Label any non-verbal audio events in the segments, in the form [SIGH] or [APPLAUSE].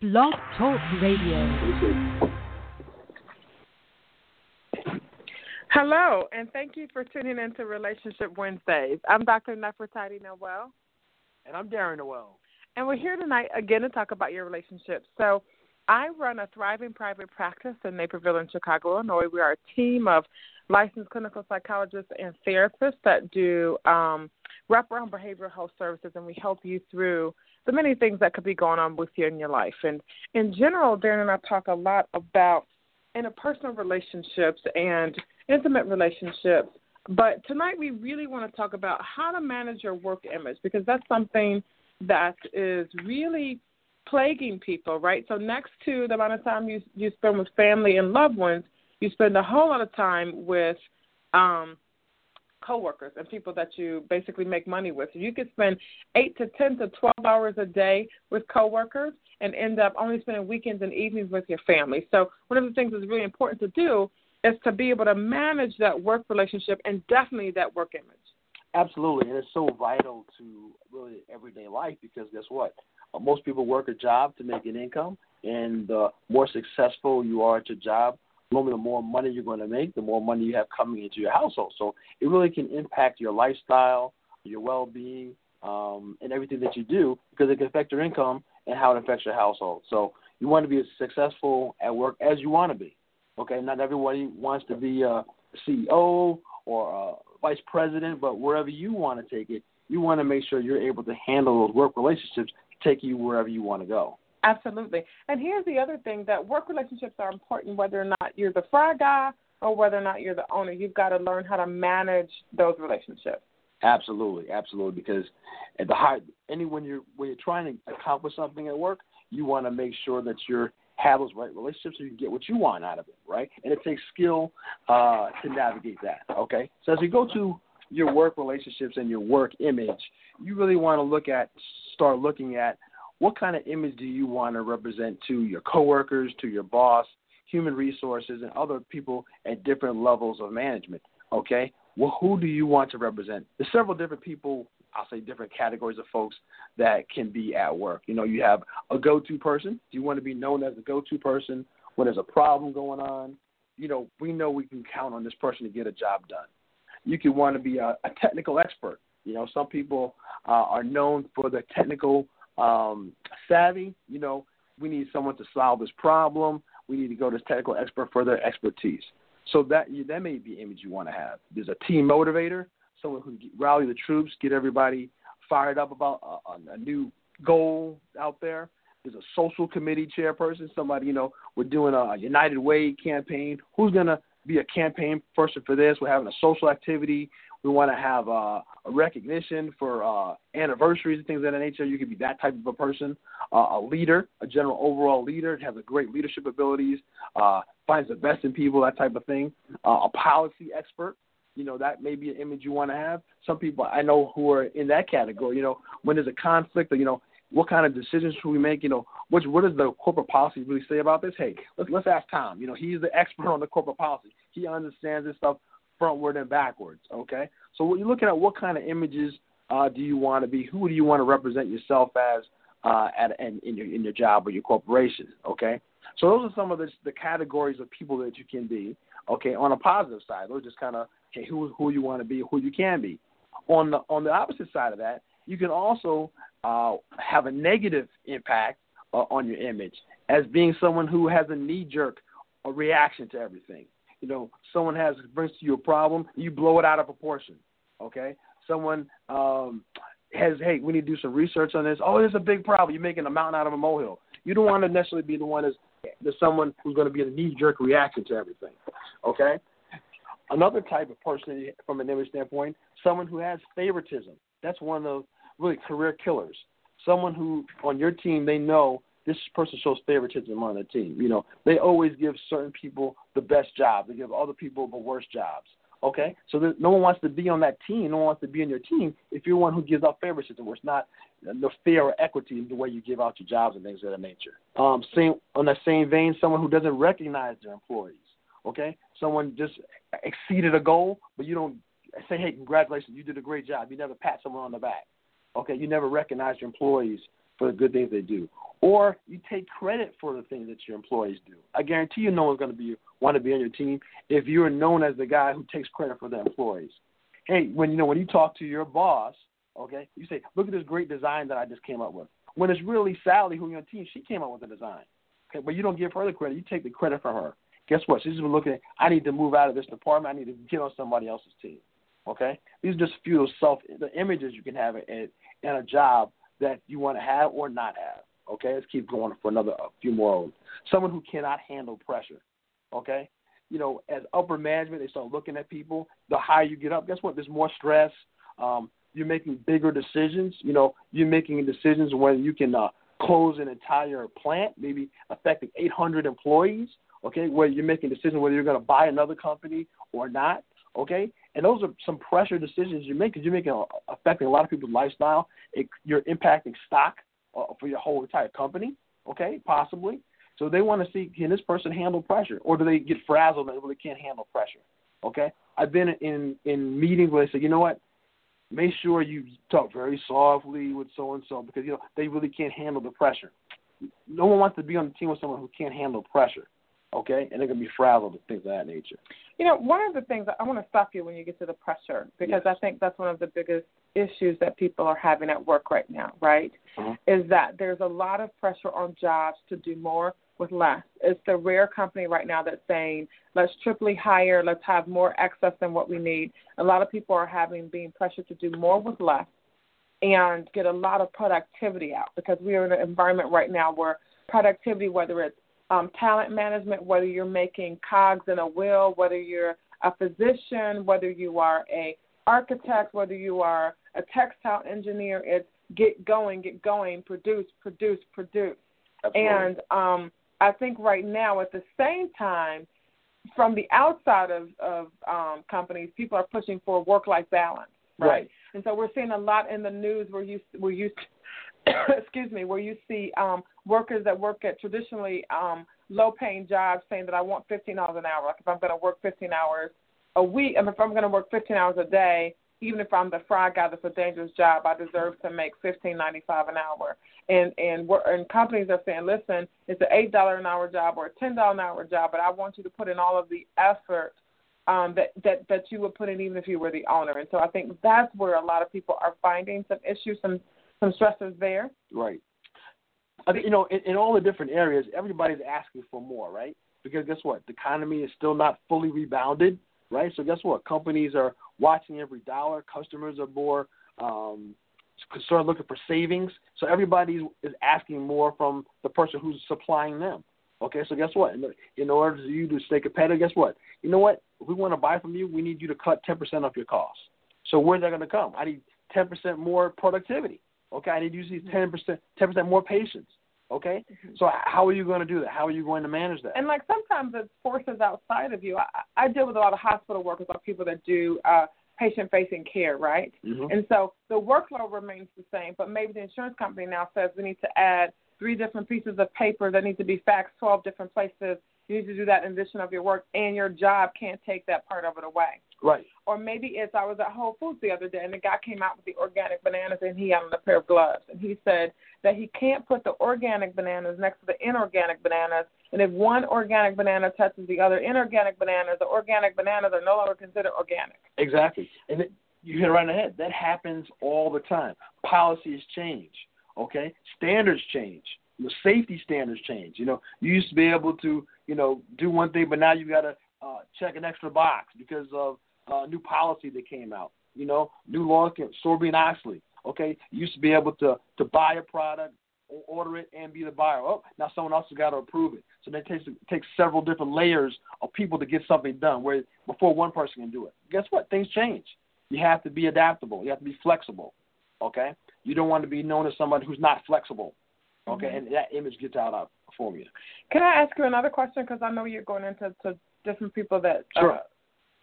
Blog Talk Radio. Hello, and thank you for tuning in to Relationship Wednesdays. I'm Dr. Nefertiti Noel. And I'm Darren Noel. And we're here tonight again to talk about your relationships. So, I run a thriving private practice in Naperville in Chicago, Illinois. We are a team of licensed clinical psychologists and therapists that do um, wraparound behavioral health services, and we help you through the many things that could be going on with you in your life. And in general, Darren and I talk a lot about interpersonal relationships and intimate relationships. But tonight we really want to talk about how to manage your work image because that's something that is really plaguing people, right? So next to the amount of time you you spend with family and loved ones, you spend a whole lot of time with um coworkers and people that you basically make money with. You could spend eight to ten to twelve hours a day with coworkers and end up only spending weekends and evenings with your family. So one of the things that's really important to do is to be able to manage that work relationship and definitely that work image. Absolutely, and it's so vital to really everyday life because guess what? Uh, most people work a job to make an income, and the more successful you are at your job, normally the more money you're going to make, the more money you have coming into your household. So it really can impact your lifestyle, your well-being, um, and everything that you do because it can affect your income and how it affects your household. So you want to be as successful at work as you want to be. Okay, not everybody wants to be a CEO or a vice president, but wherever you want to take it, you want to make sure you're able to handle those work relationships, take you wherever you want to go. Absolutely. And here's the other thing that work relationships are important whether or not you're the fry guy or whether or not you're the owner. You've got to learn how to manage those relationships. Absolutely, absolutely. Because at the high, any when you're when you're trying to accomplish something at work, you want to make sure that you're have those right relationships so you can get what you want out of it, right? And it takes skill uh, to navigate that. Okay, so as you go to your work relationships and your work image, you really want to look at start looking at what kind of image do you want to represent to your coworkers, to your boss, human resources, and other people at different levels of management. Okay, well, who do you want to represent? There's several different people I'll say different categories of folks that can be at work. You know, you have a go-to person. Do you want to be known as a go-to person when there's a problem going on. You know, we know we can count on this person to get a job done. You could want to be a, a technical expert. You know, some people uh, are known for their technical um, savvy. You know, we need someone to solve this problem. We need to go to technical expert for their expertise. So that that may be image you want to have. There's a team motivator someone who can rally the troops, get everybody fired up about a, a new goal out there. There's a social committee chairperson, somebody, you know, we're doing a United Way campaign. Who's going to be a campaign person for this? We're having a social activity. We want to have uh, a recognition for uh, anniversaries and things of that nature. You could be that type of a person. Uh, a leader, a general overall leader, has a great leadership abilities, uh, finds the best in people, that type of thing. Uh, a policy expert, you know that may be an image you want to have. Some people I know who are in that category. You know, when there's a conflict, or you know, what kind of decisions should we make? You know, what what does the corporate policy really say about this? Hey, let's let's ask Tom. You know, he's the expert on the corporate policy. He understands this stuff frontward and backwards. Okay, so when you're looking at what kind of images uh, do you want to be? Who do you want to represent yourself as uh, at in, in your in your job or your corporation? Okay, so those are some of the, the categories of people that you can be. Okay, on a positive side, those are just kind of okay, who who you want to be, who you can be. On the on the opposite side of that, you can also uh, have a negative impact uh, on your image as being someone who has a knee jerk reaction to everything. You know, someone has brings to you a problem, you blow it out of proportion. Okay, someone um, has hey, we need to do some research on this. Oh, it's a big problem. You're making a mountain out of a molehill. You don't want to necessarily be the one that's there's someone who's going to be a knee jerk reaction to everything. Okay, Another type of person, from an image standpoint, someone who has favoritism. That's one of really career killers. Someone who on your team they know this person shows favoritism on the team. You know, they always give certain people the best job. They give other people the worst jobs. Okay, so there, no one wants to be on that team. No one wants to be on your team if you're one who gives out favoritism, where it's not the fair or equity in the way you give out your jobs and things of that nature. Um, same on that same vein, someone who doesn't recognize their employees. Okay, someone just exceeded a goal, but you don't say, "Hey, congratulations, you did a great job." You never pat someone on the back. Okay, you never recognize your employees for the good things they do, or you take credit for the things that your employees do. I guarantee you, no one's going to be want to be on your team if you're known as the guy who takes credit for their employees. Hey, when you know when you talk to your boss, okay, you say, "Look at this great design that I just came up with." When it's really Sally who's on your team, she came up with the design. Okay, but you don't give her the credit; you take the credit from her. Guess what? She's been looking at, I need to move out of this department. I need to get on somebody else's team. Okay, these are just a few of self the images you can have in, in a job that you want to have or not have. Okay, let's keep going for another a few more. Someone who cannot handle pressure. Okay, you know, as upper management, they start looking at people. The higher you get up, guess what? There's more stress. Um, you're making bigger decisions. You know, you're making decisions whether you can uh, close an entire plant, maybe affecting 800 employees. Okay, where you're making decisions whether you're going to buy another company or not. Okay, and those are some pressure decisions you make because you're making a, affecting a lot of people's lifestyle. It, you're impacting stock uh, for your whole entire company. Okay, possibly. So they want to see can this person handle pressure, or do they get frazzled and they really can't handle pressure? Okay, I've been in in meetings where they say, you know what, make sure you talk very softly with so and so because you know they really can't handle the pressure. No one wants to be on the team with someone who can't handle pressure. Okay, and they're gonna be frazzled and things of that nature. You know, one of the things I want to stop you when you get to the pressure because yes. I think that's one of the biggest issues that people are having at work right now, right? Mm-hmm. Is that there's a lot of pressure on jobs to do more with less. It's the rare company right now that's saying, let's triply hire, let's have more excess than what we need. A lot of people are having being pressured to do more with less and get a lot of productivity out because we are in an environment right now where productivity, whether it's um, talent management, whether you're making cogs in a wheel, whether you're a physician, whether you are a architect, whether you are a textile engineer, it's get going, get going, produce, produce, produce. Absolutely. And um, I think right now, at the same time, from the outside of, of um, companies, people are pushing for work-life balance, right? right? And so we're seeing a lot in the news where you where you [COUGHS] excuse me, where you see um, workers that work at traditionally um, low-paying jobs saying that I want fifteen dollars an hour. Like if I'm going to work fifteen hours a week, if I'm going to work fifteen hours a day, even if I'm the fry guy that's a dangerous job, I deserve to make fifteen ninety five an hour. And and we're, and companies are saying, listen, it's an eight dollar an hour job or a ten dollar an hour job, but I want you to put in all of the effort um, that that that you would put in even if you were the owner. And so I think that's where a lot of people are finding some issues, some some stresses there. Right. I think, you know, in, in all the different areas, everybody's asking for more, right? Because guess what? The economy is still not fully rebounded, right? So guess what? Companies are watching every dollar. Customers are more um, concerned looking for savings. So everybody is asking more from the person who's supplying them. Okay, so guess what? In, order for you to stay competitive, guess what? You know what? If we want to buy from you, we need you to cut 10% off your costs. So where's that going to come? I need 10% more productivity. Okay, I need to use 10%, 10% more patience. Okay, mm-hmm. so how are you going to do that? How are you going to manage that? And like sometimes it's forces outside of you. I, I deal with a lot of hospital workers, or people that do uh, patient-facing care, right? Mm-hmm. And so the workload remains the same, but maybe the insurance company now says we need to add three different pieces of paper that need to be faxed 12 different places. You need to do that in addition of your work, and your job can't take that part of it away. Right. Or maybe it's I was at Whole Foods the other day and the guy came out with the organic bananas and he had on a pair of gloves and he said that he can't put the organic bananas next to the inorganic bananas and if one organic banana touches the other inorganic banana, the organic bananas are no longer considered organic. Exactly. And it, you hit it right in the head. That happens all the time. Policies change. Okay? Standards change. The safety standards change. You know, you used to be able to, you know, do one thing, but now you got to uh, check an extra box because of uh, new policy that came out. You know, new law, Sarbanes-Oxley. Okay, you used to be able to to buy a product, order it, and be the buyer. Oh, now someone else has got to approve it. So that takes takes several different layers of people to get something done. Where before one person can do it. Guess what? Things change. You have to be adaptable. You have to be flexible. Okay, you don't want to be known as somebody who's not flexible. Okay, mm-hmm. and that image gets out of for you. Can I ask you another question? Because I know you're going into to different people that sure. uh,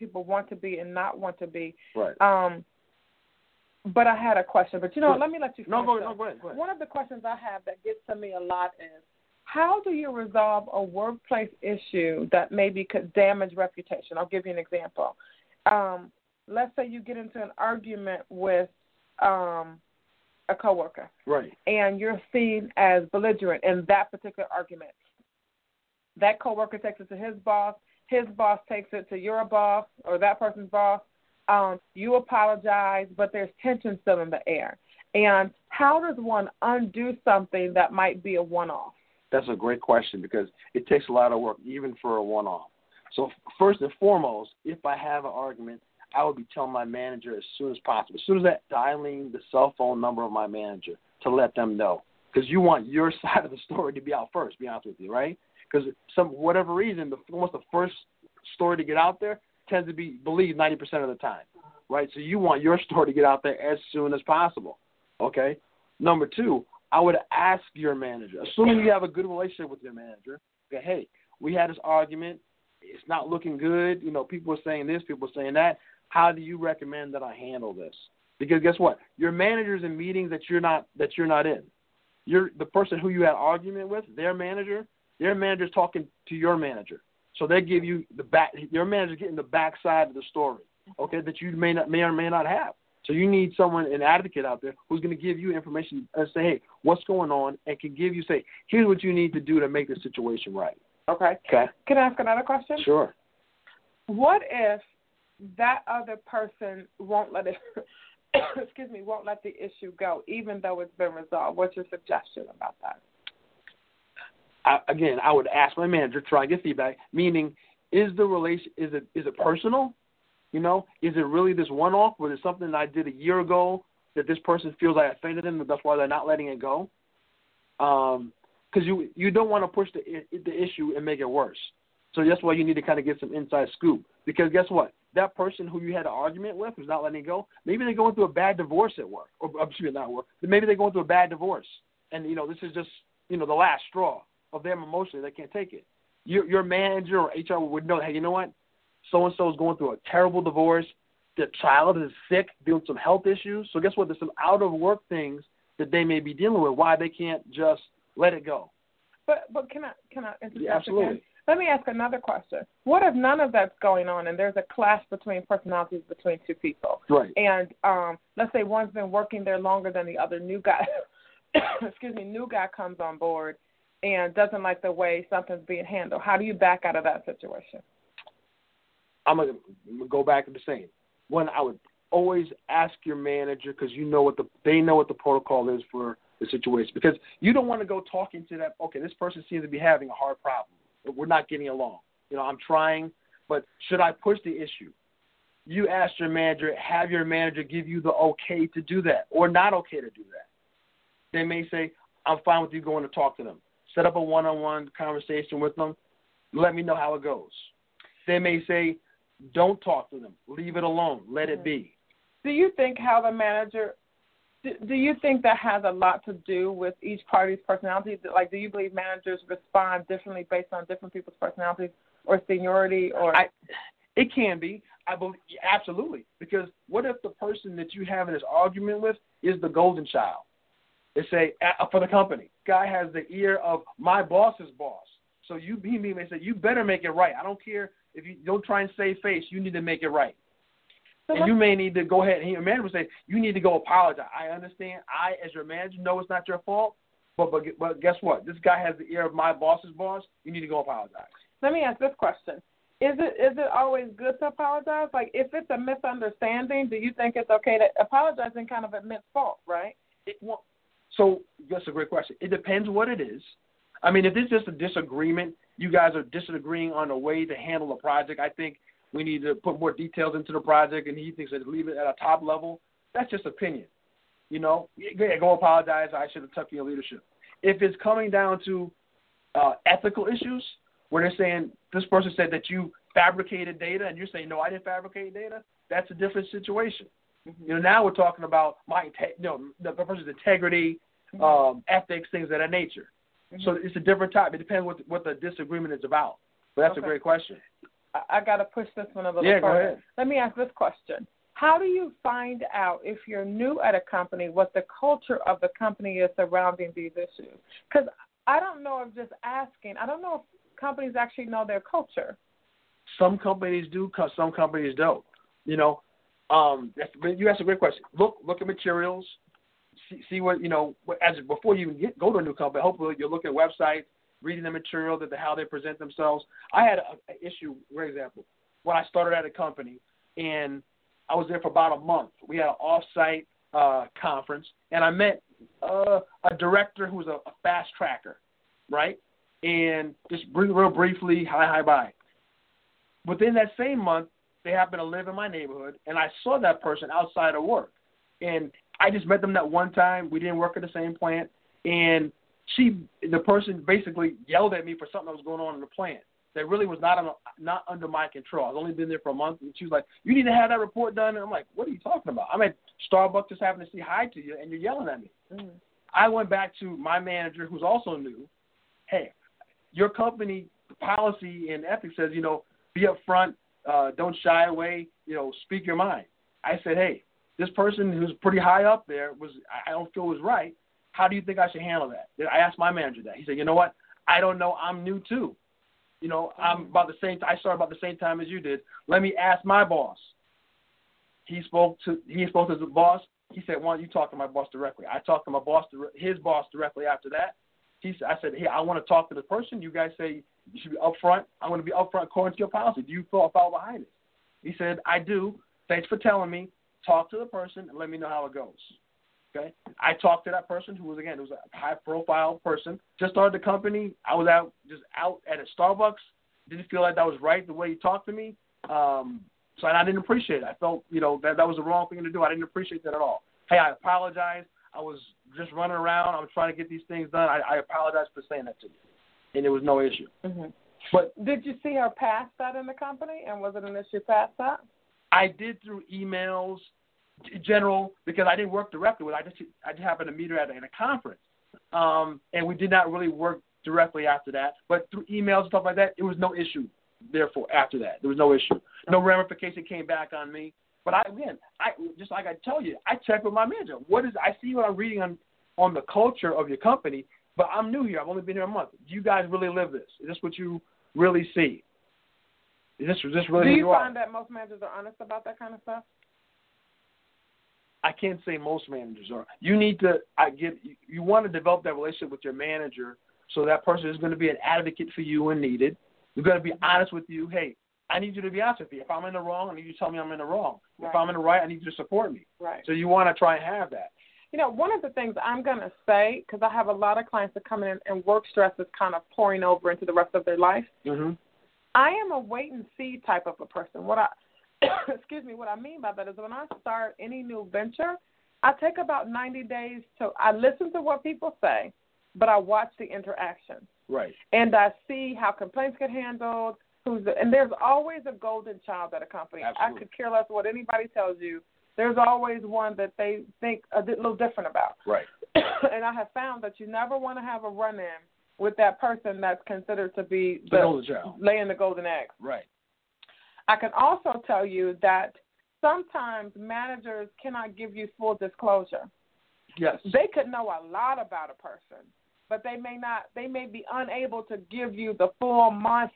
people want to be and not want to be. Right. Um, but I had a question. But you know, let me let you. No, go, no, go ahead, go ahead. One of the questions I have that gets to me a lot is, how do you resolve a workplace issue that maybe could damage reputation? I'll give you an example. Um, let's say you get into an argument with um, a coworker, right, and you're seen as belligerent in that particular argument. That coworker takes it to his boss. His boss takes it to your boss or that person's boss. Um, you apologize, but there's tension still in the air. And how does one undo something that might be a one-off? That's a great question because it takes a lot of work, even for a one-off. So first and foremost, if I have an argument, I would be telling my manager as soon as possible. As soon as that, dialing the cell phone number of my manager to let them know, because you want your [LAUGHS] side of the story to be out first. Be honest with you, right? Because some whatever reason, the almost the first story to get out there tends to be believed ninety percent of the time, right? So you want your [LAUGHS] story to get out there as soon as possible. Okay. Number two, I would ask your manager, assuming you have a good relationship with your manager, okay, hey, we had this argument. It's not looking good. You know, people are saying this, people are saying that. How do you recommend that I handle this? Because guess what? Your manager's in meetings that you're not that you're not in. You're the person who you had argument with, their manager, their manager's talking to your manager. So they give you the back your manager's getting the backside of the story, okay, that you may not may or may not have. So you need someone, an advocate out there, who's going to give you information and say, hey, what's going on, and can give you say, here's what you need to do to make the situation right. Okay. Okay. Can I ask another question? Sure. What if that other person won't let it? [COUGHS] excuse me, won't let the issue go, even though it's been resolved. What's your suggestion about that? I, again, I would ask my manager, try and get feedback. Meaning, is the relation is it is it personal? You know, is it really this one off, or is it something that I did a year ago that this person feels I offended them, and that's why they're not letting it go? Um, because you you don't want to push the the issue and make it worse. So that's why you need to kind of get some inside scoop. Because guess what? That person who you had an argument with who's not letting it go, maybe they're going through a bad divorce at work, or excuse me, not work. Maybe they're going through a bad divorce, and you know this is just you know the last straw of them emotionally. They can't take it. Your your manager or HR would know. Hey, you know what? So and so is going through a terrible divorce. The child is sick, dealing with some health issues. So guess what? There's some out of work things that they may be dealing with. Why they can't just let it go. But but can I can I interject yeah, absolutely. again? Let me ask another question. What if none of that's going on and there's a clash between personalities between two people? Right. And um, let's say one's been working there longer than the other. New guy, [COUGHS] excuse me, new guy comes on board and doesn't like the way something's being handled. How do you back out of that situation? I'm gonna go back to the same. One, I would always ask your manager because you know what the they know what the protocol is for the situation because you don't want to go talking to that. Okay, this person seems to be having a hard problem. We're not getting along. You know, I'm trying, but should I push the issue? You ask your manager, have your manager give you the okay to do that or not okay to do that. They may say, I'm fine with you going to talk to them. Set up a one on one conversation with them. Let me know how it goes. They may say, don't talk to them. Leave it alone. Let it be. Do you think how the manager do you think that has a lot to do with each party's personality? Like, do you believe managers respond differently based on different people's personalities or seniority? Or I, it can be. I believe absolutely. Because what if the person that you have in this argument with is the golden child? They say for the company, guy has the ear of my boss's boss. So you he may say you better make it right. I don't care if you don't try and save face. You need to make it right. So and you may need to go ahead and your manager will say you need to go apologize. I understand. I, as your manager, know it's not your fault. But but but guess what? This guy has the ear of my boss's boss. You need to go apologize. Let me ask this question: Is it is it always good to apologize? Like if it's a misunderstanding, do you think it's okay to apologize and kind of admit fault? Right? It, well, so that's a great question. It depends what it is. I mean, if it's just a disagreement, you guys are disagreeing on a way to handle a project. I think we need to put more details into the project, and he thinks that leave it at a top level. That's just opinion. You know, yeah, go apologize. I should have took your leadership. If it's coming down to uh, ethical issues, where they're saying this person said that you fabricated data, and you're saying no, I didn't fabricate data, that's a different situation. Mm-hmm. You know, now we're talking about my, you know, the person's integrity, mm-hmm. um, ethics, things of that nature. Mm-hmm. So it's a different type. It depends what what the disagreement is about. But that's okay. a great question. I, I got to push this one a little yeah, further. Go ahead. Let me ask this question. How do you find out if you're new at a company what the culture of the company is surrounding these issues? Because I don't know if just asking, I don't know if companies actually know their culture. Some companies do, some companies don't. You know, um, you asked a great question. Look, look at materials. see, see what you know as before you get, go to a new company. Hopefully, you're looking at websites, reading the material, that the, how they present themselves. I had an issue, for example, when I started at a company, and I was there for about a month. We had an off-site uh, conference, and I met uh, a director who was a, a fast tracker, right? And just real briefly, hi, hi, bye. Within that same month, they happen to live in my neighborhood, and I saw that person outside of work. And I just met them that one time. We didn't work at the same plant, and she, the person, basically yelled at me for something that was going on in the plant that really was not on, not under my control. I've only been there for a month, and she was like, "You need to have that report done." And I'm like, "What are you talking about? I'm at Starbucks just having to say hi to you, and you're yelling at me." Mm-hmm. I went back to my manager, who's also new. Hey, your company policy and ethics says, you know, be upfront, uh, don't shy away, you know, speak your mind. I said, hey, this person who's pretty high up there was I don't feel was right. How do you think I should handle that? I asked my manager that. He said, you know what? I don't know. I'm new too. You know, I'm about the same. I started about the same time as you did. Let me ask my boss. He spoke to he spoke to the boss. He said, "Why don't you talk to my boss directly?" I talked to my boss, his boss directly after that. He said, "I said, hey, I want to talk to the person. You guys say you should be upfront. I'm going to be upfront according to your policy. Do you feel I fall behind it?" He said, "I do. Thanks for telling me. Talk to the person and let me know how it goes." Okay. I talked to that person who was again, it was a high profile person. Just started the company. I was out just out at a Starbucks. Didn't feel like that was right the way he talked to me. Um, so I didn't appreciate it. I felt, you know, that that was the wrong thing to do. I didn't appreciate that at all. Hey, I apologize. I was just running around. I was trying to get these things done. I, I apologize for saying that to you, and it was no issue. Mm-hmm. But did you see her pass that in the company, and was it an issue past that? I did through emails, general, because I didn't work directly with. Her. I just I just happened to meet her at a, at a conference, um, and we did not really work directly after that. But through emails and stuff like that, it was no issue. Therefore, after that, there was no issue. No ramification came back on me. But I again, I just like I tell you, I check with my manager. What is I see what I'm reading on on the culture of your company, but I'm new here. I've only been here a month. Do you guys really live this? Is this what you really see? Is this is this really? Do you, you find are? that most managers are honest about that kind of stuff? I can't say most managers are. You need to. I get. You, you want to develop that relationship with your manager, so that person is going to be an advocate for you when needed. They're going to be honest with you. Hey, I need you to be honest with me. If I'm in the wrong, I need you to tell me I'm in the wrong. Right. If I'm in the right, I need you to support me. Right. So you want to try and have that. You know, one of the things I'm going to say, because I have a lot of clients that come in and work stress is kind of pouring over into the rest of their life. Mm-hmm. I am a wait and see type of a person. What I, [COUGHS] excuse me, what I mean by that is when I start any new venture, I take about 90 days to, I listen to what people say, but I watch the interaction. Right. And I see how complaints get handled, who's the, and there's always a golden child at a company. Absolutely. I could care less what anybody tells you. There's always one that they think a little different about. Right. [COUGHS] and I have found that you never want to have a run in with that person that's considered to be the, the golden child. laying the golden egg. Right. I can also tell you that sometimes managers cannot give you full disclosure. Yes. They could know a lot about a person, but they may not they may be unable to give you the full month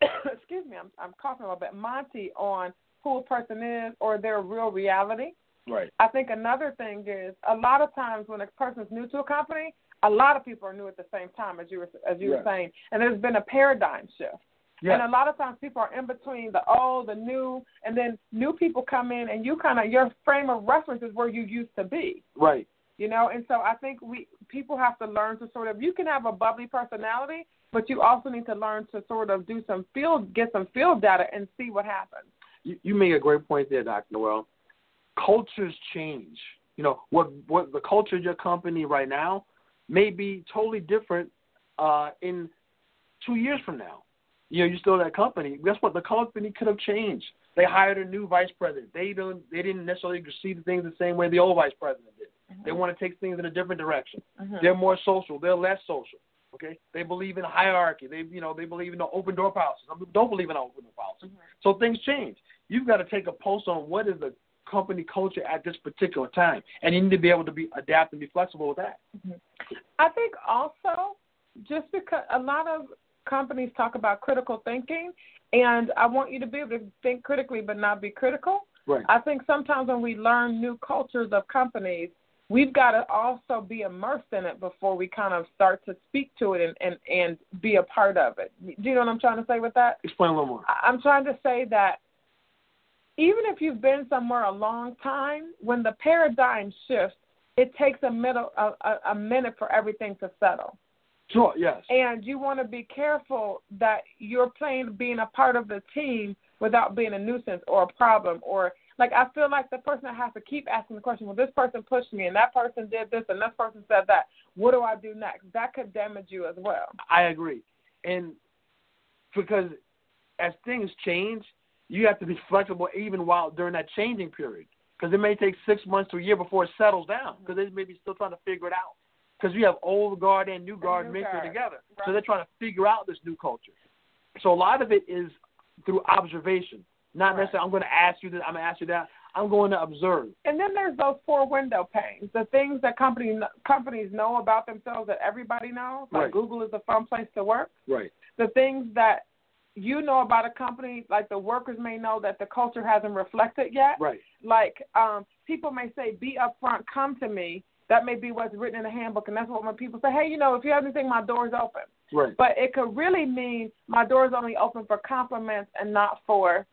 [COUGHS] excuse me, I'm, I'm coughing a little bit, Monty on who a person is or their real reality. Right. I think another thing is a lot of times when a person's new to a company, a lot of people are new at the same time as you were as you yes. were saying, and there's been a paradigm shift. Yes. And a lot of times people are in between the old, the new, and then new people come in, and you kind of your frame of reference is where you used to be. Right. You know, and so I think we people have to learn to sort of you can have a bubbly personality, but you also need to learn to sort of do some field, get some field data, and see what happens. You, you make a great point there, Dr. Noel. Cultures change. You know what what the culture of your company right now may be totally different uh, in two years from now. You know, you're still that company. Guess what? The company could have changed. They hired a new vice president. They don't. They didn't necessarily see the things the same way the old vice president did. Mm-hmm. They want to take things in a different direction. Mm-hmm. They're more social. They're less social. Okay, they believe in hierarchy. They, you know, they believe in the open door policy. Some people don't believe in open door policy. Mm-hmm. So things change. You've got to take a pulse on what is the company culture at this particular time, and you need to be able to be adapt and be flexible with that. Mm-hmm. I think also just because a lot of companies talk about critical thinking, and I want you to be able to think critically but not be critical. Right. I think sometimes when we learn new cultures of companies, we've got to also be immersed in it before we kind of start to speak to it and and and be a part of it. Do you know what I'm trying to say with that? Explain a little more. I'm trying to say that even if you've been somewhere a long time, when the paradigm shifts, it takes a middle a, a, a minute for everything to settle. Sure. Yes. And you want to be careful that you're playing being a part of the team without being a nuisance or a problem or like I feel like the person that has to keep asking the question, well, this person pushed me and that person did this and this person said that. What do I do next? That could damage you as well. I agree, and because as things change, you have to be flexible even while during that changing period. Because it may take six months to a year before it settles down. Because they may be still trying to figure it out. Because we have old guard and new guard new mixed guard. together, Right. so they're trying to figure out this new culture. So a lot of it is through observation. Not Right. necessarily I'm going to ask you this, I'm going to ask you that. I'm going to observe. And then there's those four window panes, the things that company, companies know about themselves that everybody knows. Like Right. Google is a fun place to work. Right. The things that you know about a company, like the workers may know that the culture hasn't reflected yet. Right. Like um, people may say, "Be upfront, come to me." That may be what's written in the handbook, and that's what when people say, "Hey, you know, if you have anything, my door's open." Right. But it could really mean my door's only open for compliments and not for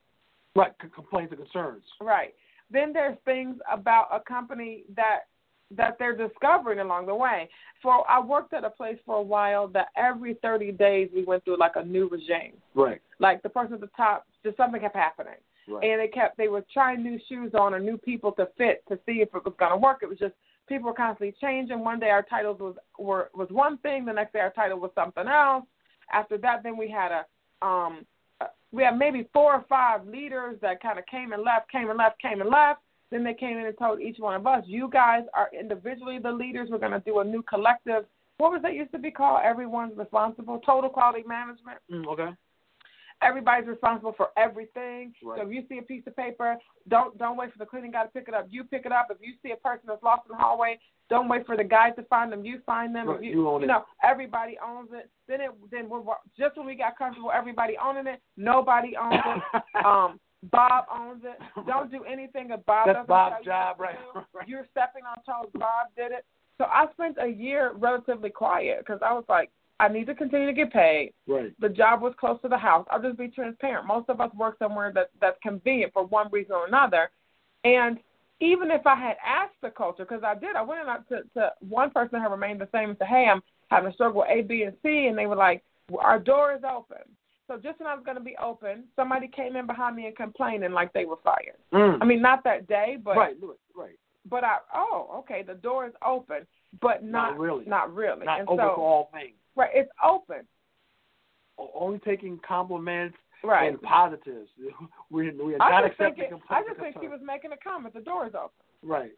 Right. Complaints and concerns. right. Then there's things about a company that that they're discovering along the way. So I worked at a place for a while that every 30 days we went through like a new regime. Right. Like the person at the top, just something kept happening. Right. and they kept they were trying new shoes on or new people to fit to see if it was going to work. It was just people were constantly changing. One day our titles was were was one thing, the next day our title was something else. After that, then we had a um we had maybe four or five leaders that kind of came and left, came and left, came and left. Then they came in and told each one of us, "You guys are individually the leaders. We're going to do a new collective." What was that used to be called? Everyone's responsible. Total quality management Mm, okay. everybody's responsible for everything. Right. So if you see a piece of paper, don't don't wait for the cleaning guy to pick it up. You pick it up. If you see a person that's lost in the hallway, don't wait for the guy to find them. You find them. Right, you, you own it. know, everybody owns it. Then it then we're just when we got comfortable, everybody owning it. Nobody owns it. [LAUGHS] um, Bob owns it. [LAUGHS] Don't do anything if Bob That's doesn't Bob's tell you job, right, right. [LAUGHS] You're stepping on toes. Bob did it. So I spent a year relatively quiet because I was like, I need to continue to get paid Right. the job was close to the house. I'll just be transparent. Most of us work somewhere that that's convenient for one reason or another. And even if I had asked the culture, because I did, I went in to, to one person had remained the same and said, "Hey, I'm having a struggle with A, B, and C," and they were like, well, "Our door is open." So just when I was going to be open, somebody came in behind me and complaining like they were fired. Mm. I mean, not that day, but right. Right. but I oh okay, the door is open, but not Not really. not really. Not and open so for all things. right, it's open, Only taking compliments right. and positives. [LAUGHS] We we are not accepting I just think she was making a comment. The door is open Right.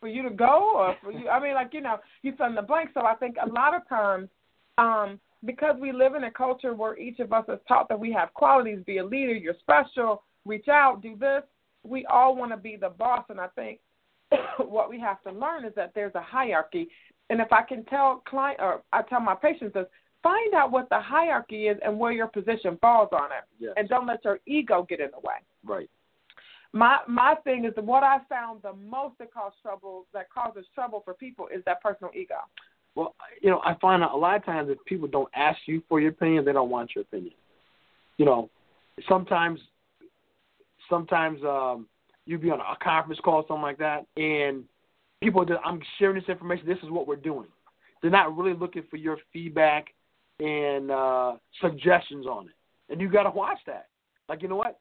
for you to go, or for you. I mean, like you know, you fill in the blank. So I think a lot of times, um, because we live in a culture where each of us is taught that we have qualities, be a leader, you're special, reach out, do this. We all want to be the boss, and I think [COUGHS] what we have to learn is that there's a hierarchy. And if I can tell client or I tell my patients is find out what the hierarchy is and where your position falls on it, Yes. and don't let your ego get in the way Right. my my thing is that what I found the most that causes trouble that causes trouble for people is that personal ego. Well, you know, I find a lot of times if people don't ask you for your opinion, they don't want your opinion. You know, sometimes, sometimes um, you be on a conference call, or something like that, and people, just, I'm sharing this information. This is what we're doing. They're not really looking for your feedback and uh, suggestions on it, and you got to watch that. Like, you know what?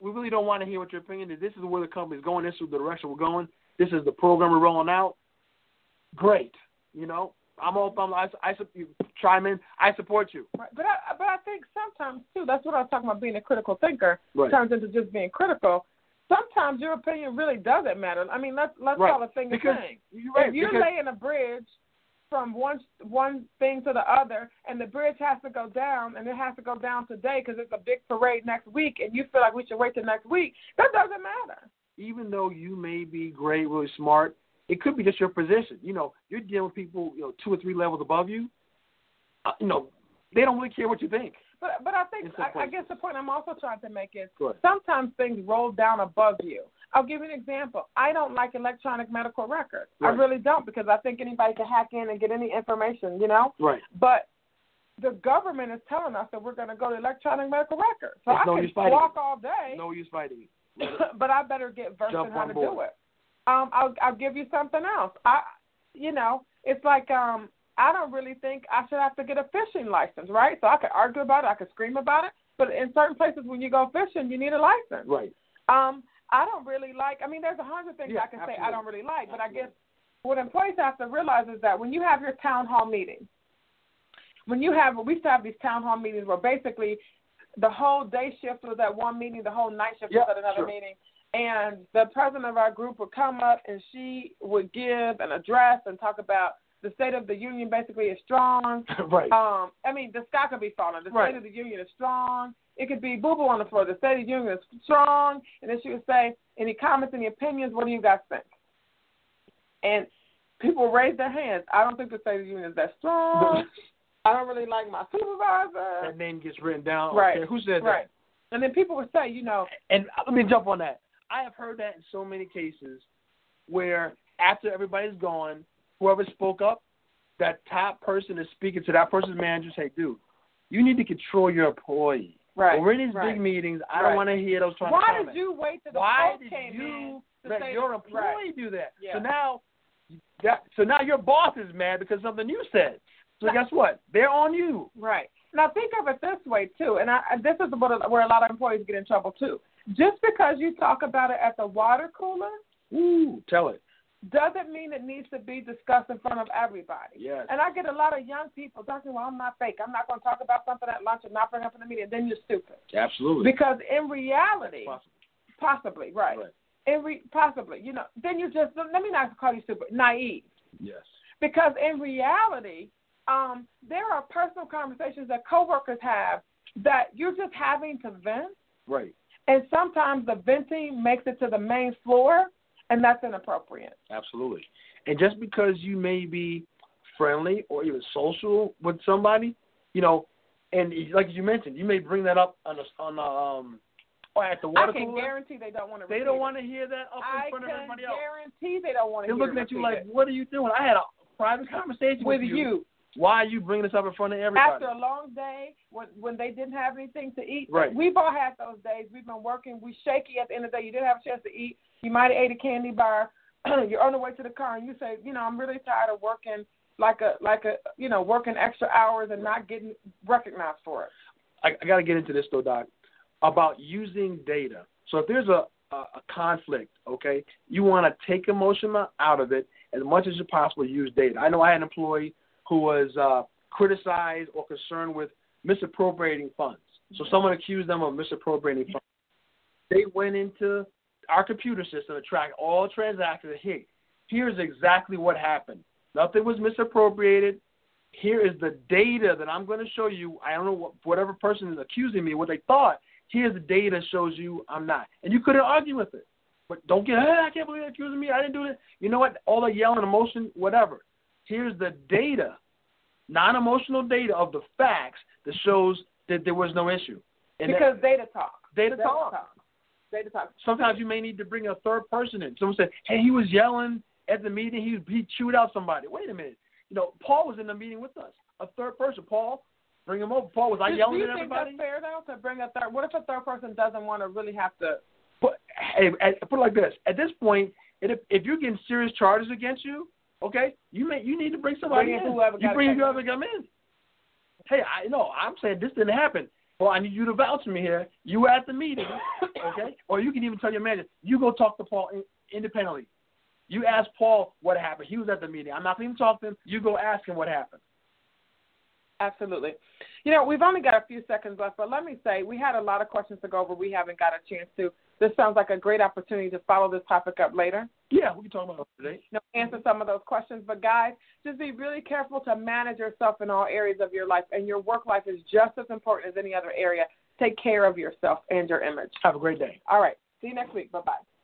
We really don't want to hear what your opinion is. This is where the company's going. This is the direction we're going. This is the program we're rolling out. Great. You know, I'm all I'm, I, I you chime in. I support you. Right. But I but I think sometimes too, that's what I was talking about being a critical thinker Right. turns into just being critical. Sometimes your opinion really doesn't matter. I mean, let's let's Right. call a thing Because a thing. you're right. if you're because, laying a bridge from one one thing to the other, and the bridge has to go down, and it has to go down today because it's a big parade next week, and you feel like we should wait till next week, that doesn't matter. even though you may be great, really smart, it could be just your position. You know, you're dealing with people, you know, two or three levels above you. Uh, you know, they don't really care what you think. But but I think I, I guess the point I'm also trying to make is sometimes things roll down above you. I'll give you an example. I don't like electronic medical records. Right. I really don't because I think anybody can hack in and get any information, you know. Right. But the government is telling us that we're going to go to electronic medical records. So There's I no can use fighting walk all day, No use fighting. [LAUGHS] but I better get versed Jump in how to board. do it. Um, I'll I'll give you something else. I, you know, it's like um, I don't really think I should have to get a fishing license, right? So I could argue about it, I could scream about it, but in certain places when you go fishing, you need a license. Right. Um, I don't really like. I mean, there's a hundred things Yeah, I can say. I don't really like, but I guess what employees have to realize is that when you have your town hall meeting, when you have, we used to have these town hall meetings where basically the whole day shift was at one meeting, the whole night shift Yeah, was at another sure. meeting, and the president of our group would come up and she would give an address and talk about the state of the union basically is strong. [LAUGHS] right. Um, I mean, the sky could be falling. The Right. state of the union is strong. It could be boo boo on the floor. The state of the union is strong. And then she would say, any comments, any opinions? What do you guys think? And people raise their hands. I don't think the state of the union is that strong. [LAUGHS] I don't really like my supervisor. that name gets written down. Right. Okay, who said that? Right. And then people would say, you know, And let me jump on that. I have heard that in so many cases where after everybody's gone, whoever spoke up, that top person is speaking to that person's manager, say, dude, you need to control your employee. right. When we're in these right. big meetings, I Right. don't want to hear those trying Why to did you wait till the Why did came you in let your right. employee do that? Yeah. So now, that, so now your boss is mad because of something you said. So No. guess what? They're on you. Right. Now think of it this way too, and I, this is what, where a lot of employees get in trouble too. Just because you talk about it at the water cooler Ooh, tell it. doesn't mean it needs to be discussed in front of everybody. Yes. And I get a lot of young people talking, well, I'm not fake. I'm not going to talk about something at lunch and not bring it up in the media. Then you're stupid. Absolutely. Because in reality, Possible. possibly, right. Right. In re- possibly, you know, then you're just, let me not call you stupid, naive. Yes. Because in reality, um, there are personal conversations that coworkers have that you're just having to vent, Right. And sometimes the venting makes it to the main floor, and that's inappropriate. Absolutely. And just because you may be friendly or even social with somebody, you know, and like you mentioned, you may bring that up on a, on a, um or at the water I can cooler. guarantee they don't want to. They don't want to hear that up in I front of everybody else. guarantee they don't want to. They're looking at you like, "What are you doing?" I had a private conversation with with you Why are you bringing this up in front of everybody? after a long day when when they didn't have anything to eat. Right. We've all had those days. We've been working. We shaky at the end of the day. You didn't have a chance to eat. You might have ate a candy bar. [CLEARS THROAT] You're on the way to the car and you say, you know, I'm really tired of working like a like a you know working extra hours and not getting recognized for it. I, I got to get into this though, Doc, about using data. So if there's a, a, a conflict, okay, you want to take emotion out of it as much as you possibly use data. I know I had an employee who was uh, criticized or concerned with misappropriating funds. So someone accused them of misappropriating funds. They went into our computer system to track all transactions. Hey, here's exactly what happened. Nothing was misappropriated here is the data that I'm going to show you. I don't know what, whatever person is accusing me, what they thought. Here's the data shows you I'm not, and you couldn't argue with it. But don't get, hey, I can't believe they're accusing me. I didn't do it. You know what? All the yelling, and emotion, whatever. Here's the data, non-emotional data of the facts that shows that there was no issue. And that- because data talk. data, Data talk. talk. Data talk. Sometimes you may need to bring a third person in. Someone said, "Hey, he was yelling at the meeting. He he chewed out somebody." Wait a minute. You know, Paul was in the meeting with us. A third person, Paul, bring him over. Paul was I Do- yelling do at you think everybody? that's fair though to bring a third? What if a third person doesn't want to really have to? But hey, put it like this: at this point, if if you're getting serious charges against you, okay, you may you need to bring somebody Bring in whoever you bring whoever come in. Hey, I know I'm saying this didn't happen. Well, I need you to vouch for me here. You were at the meeting, [COUGHS] okay? Or you can even tell your manager, you go talk to Paul in, independently. You ask Paul what happened. He was at the meeting. I'm not going to even talk to him. You go ask him what happened. Absolutely. You know, we've only got a few seconds left, but let me say we had a lot of questions to go over. We haven't got a chance to. This sounds like a great opportunity to follow this topic up later. Yeah, we can talk about it today. You know, answer some of those questions. But guys, just be really careful to manage yourself in all areas of your life, and your work life is just as important as any other area. Take care of yourself and your image. Have a great day. All right. See you next week. Bye bye.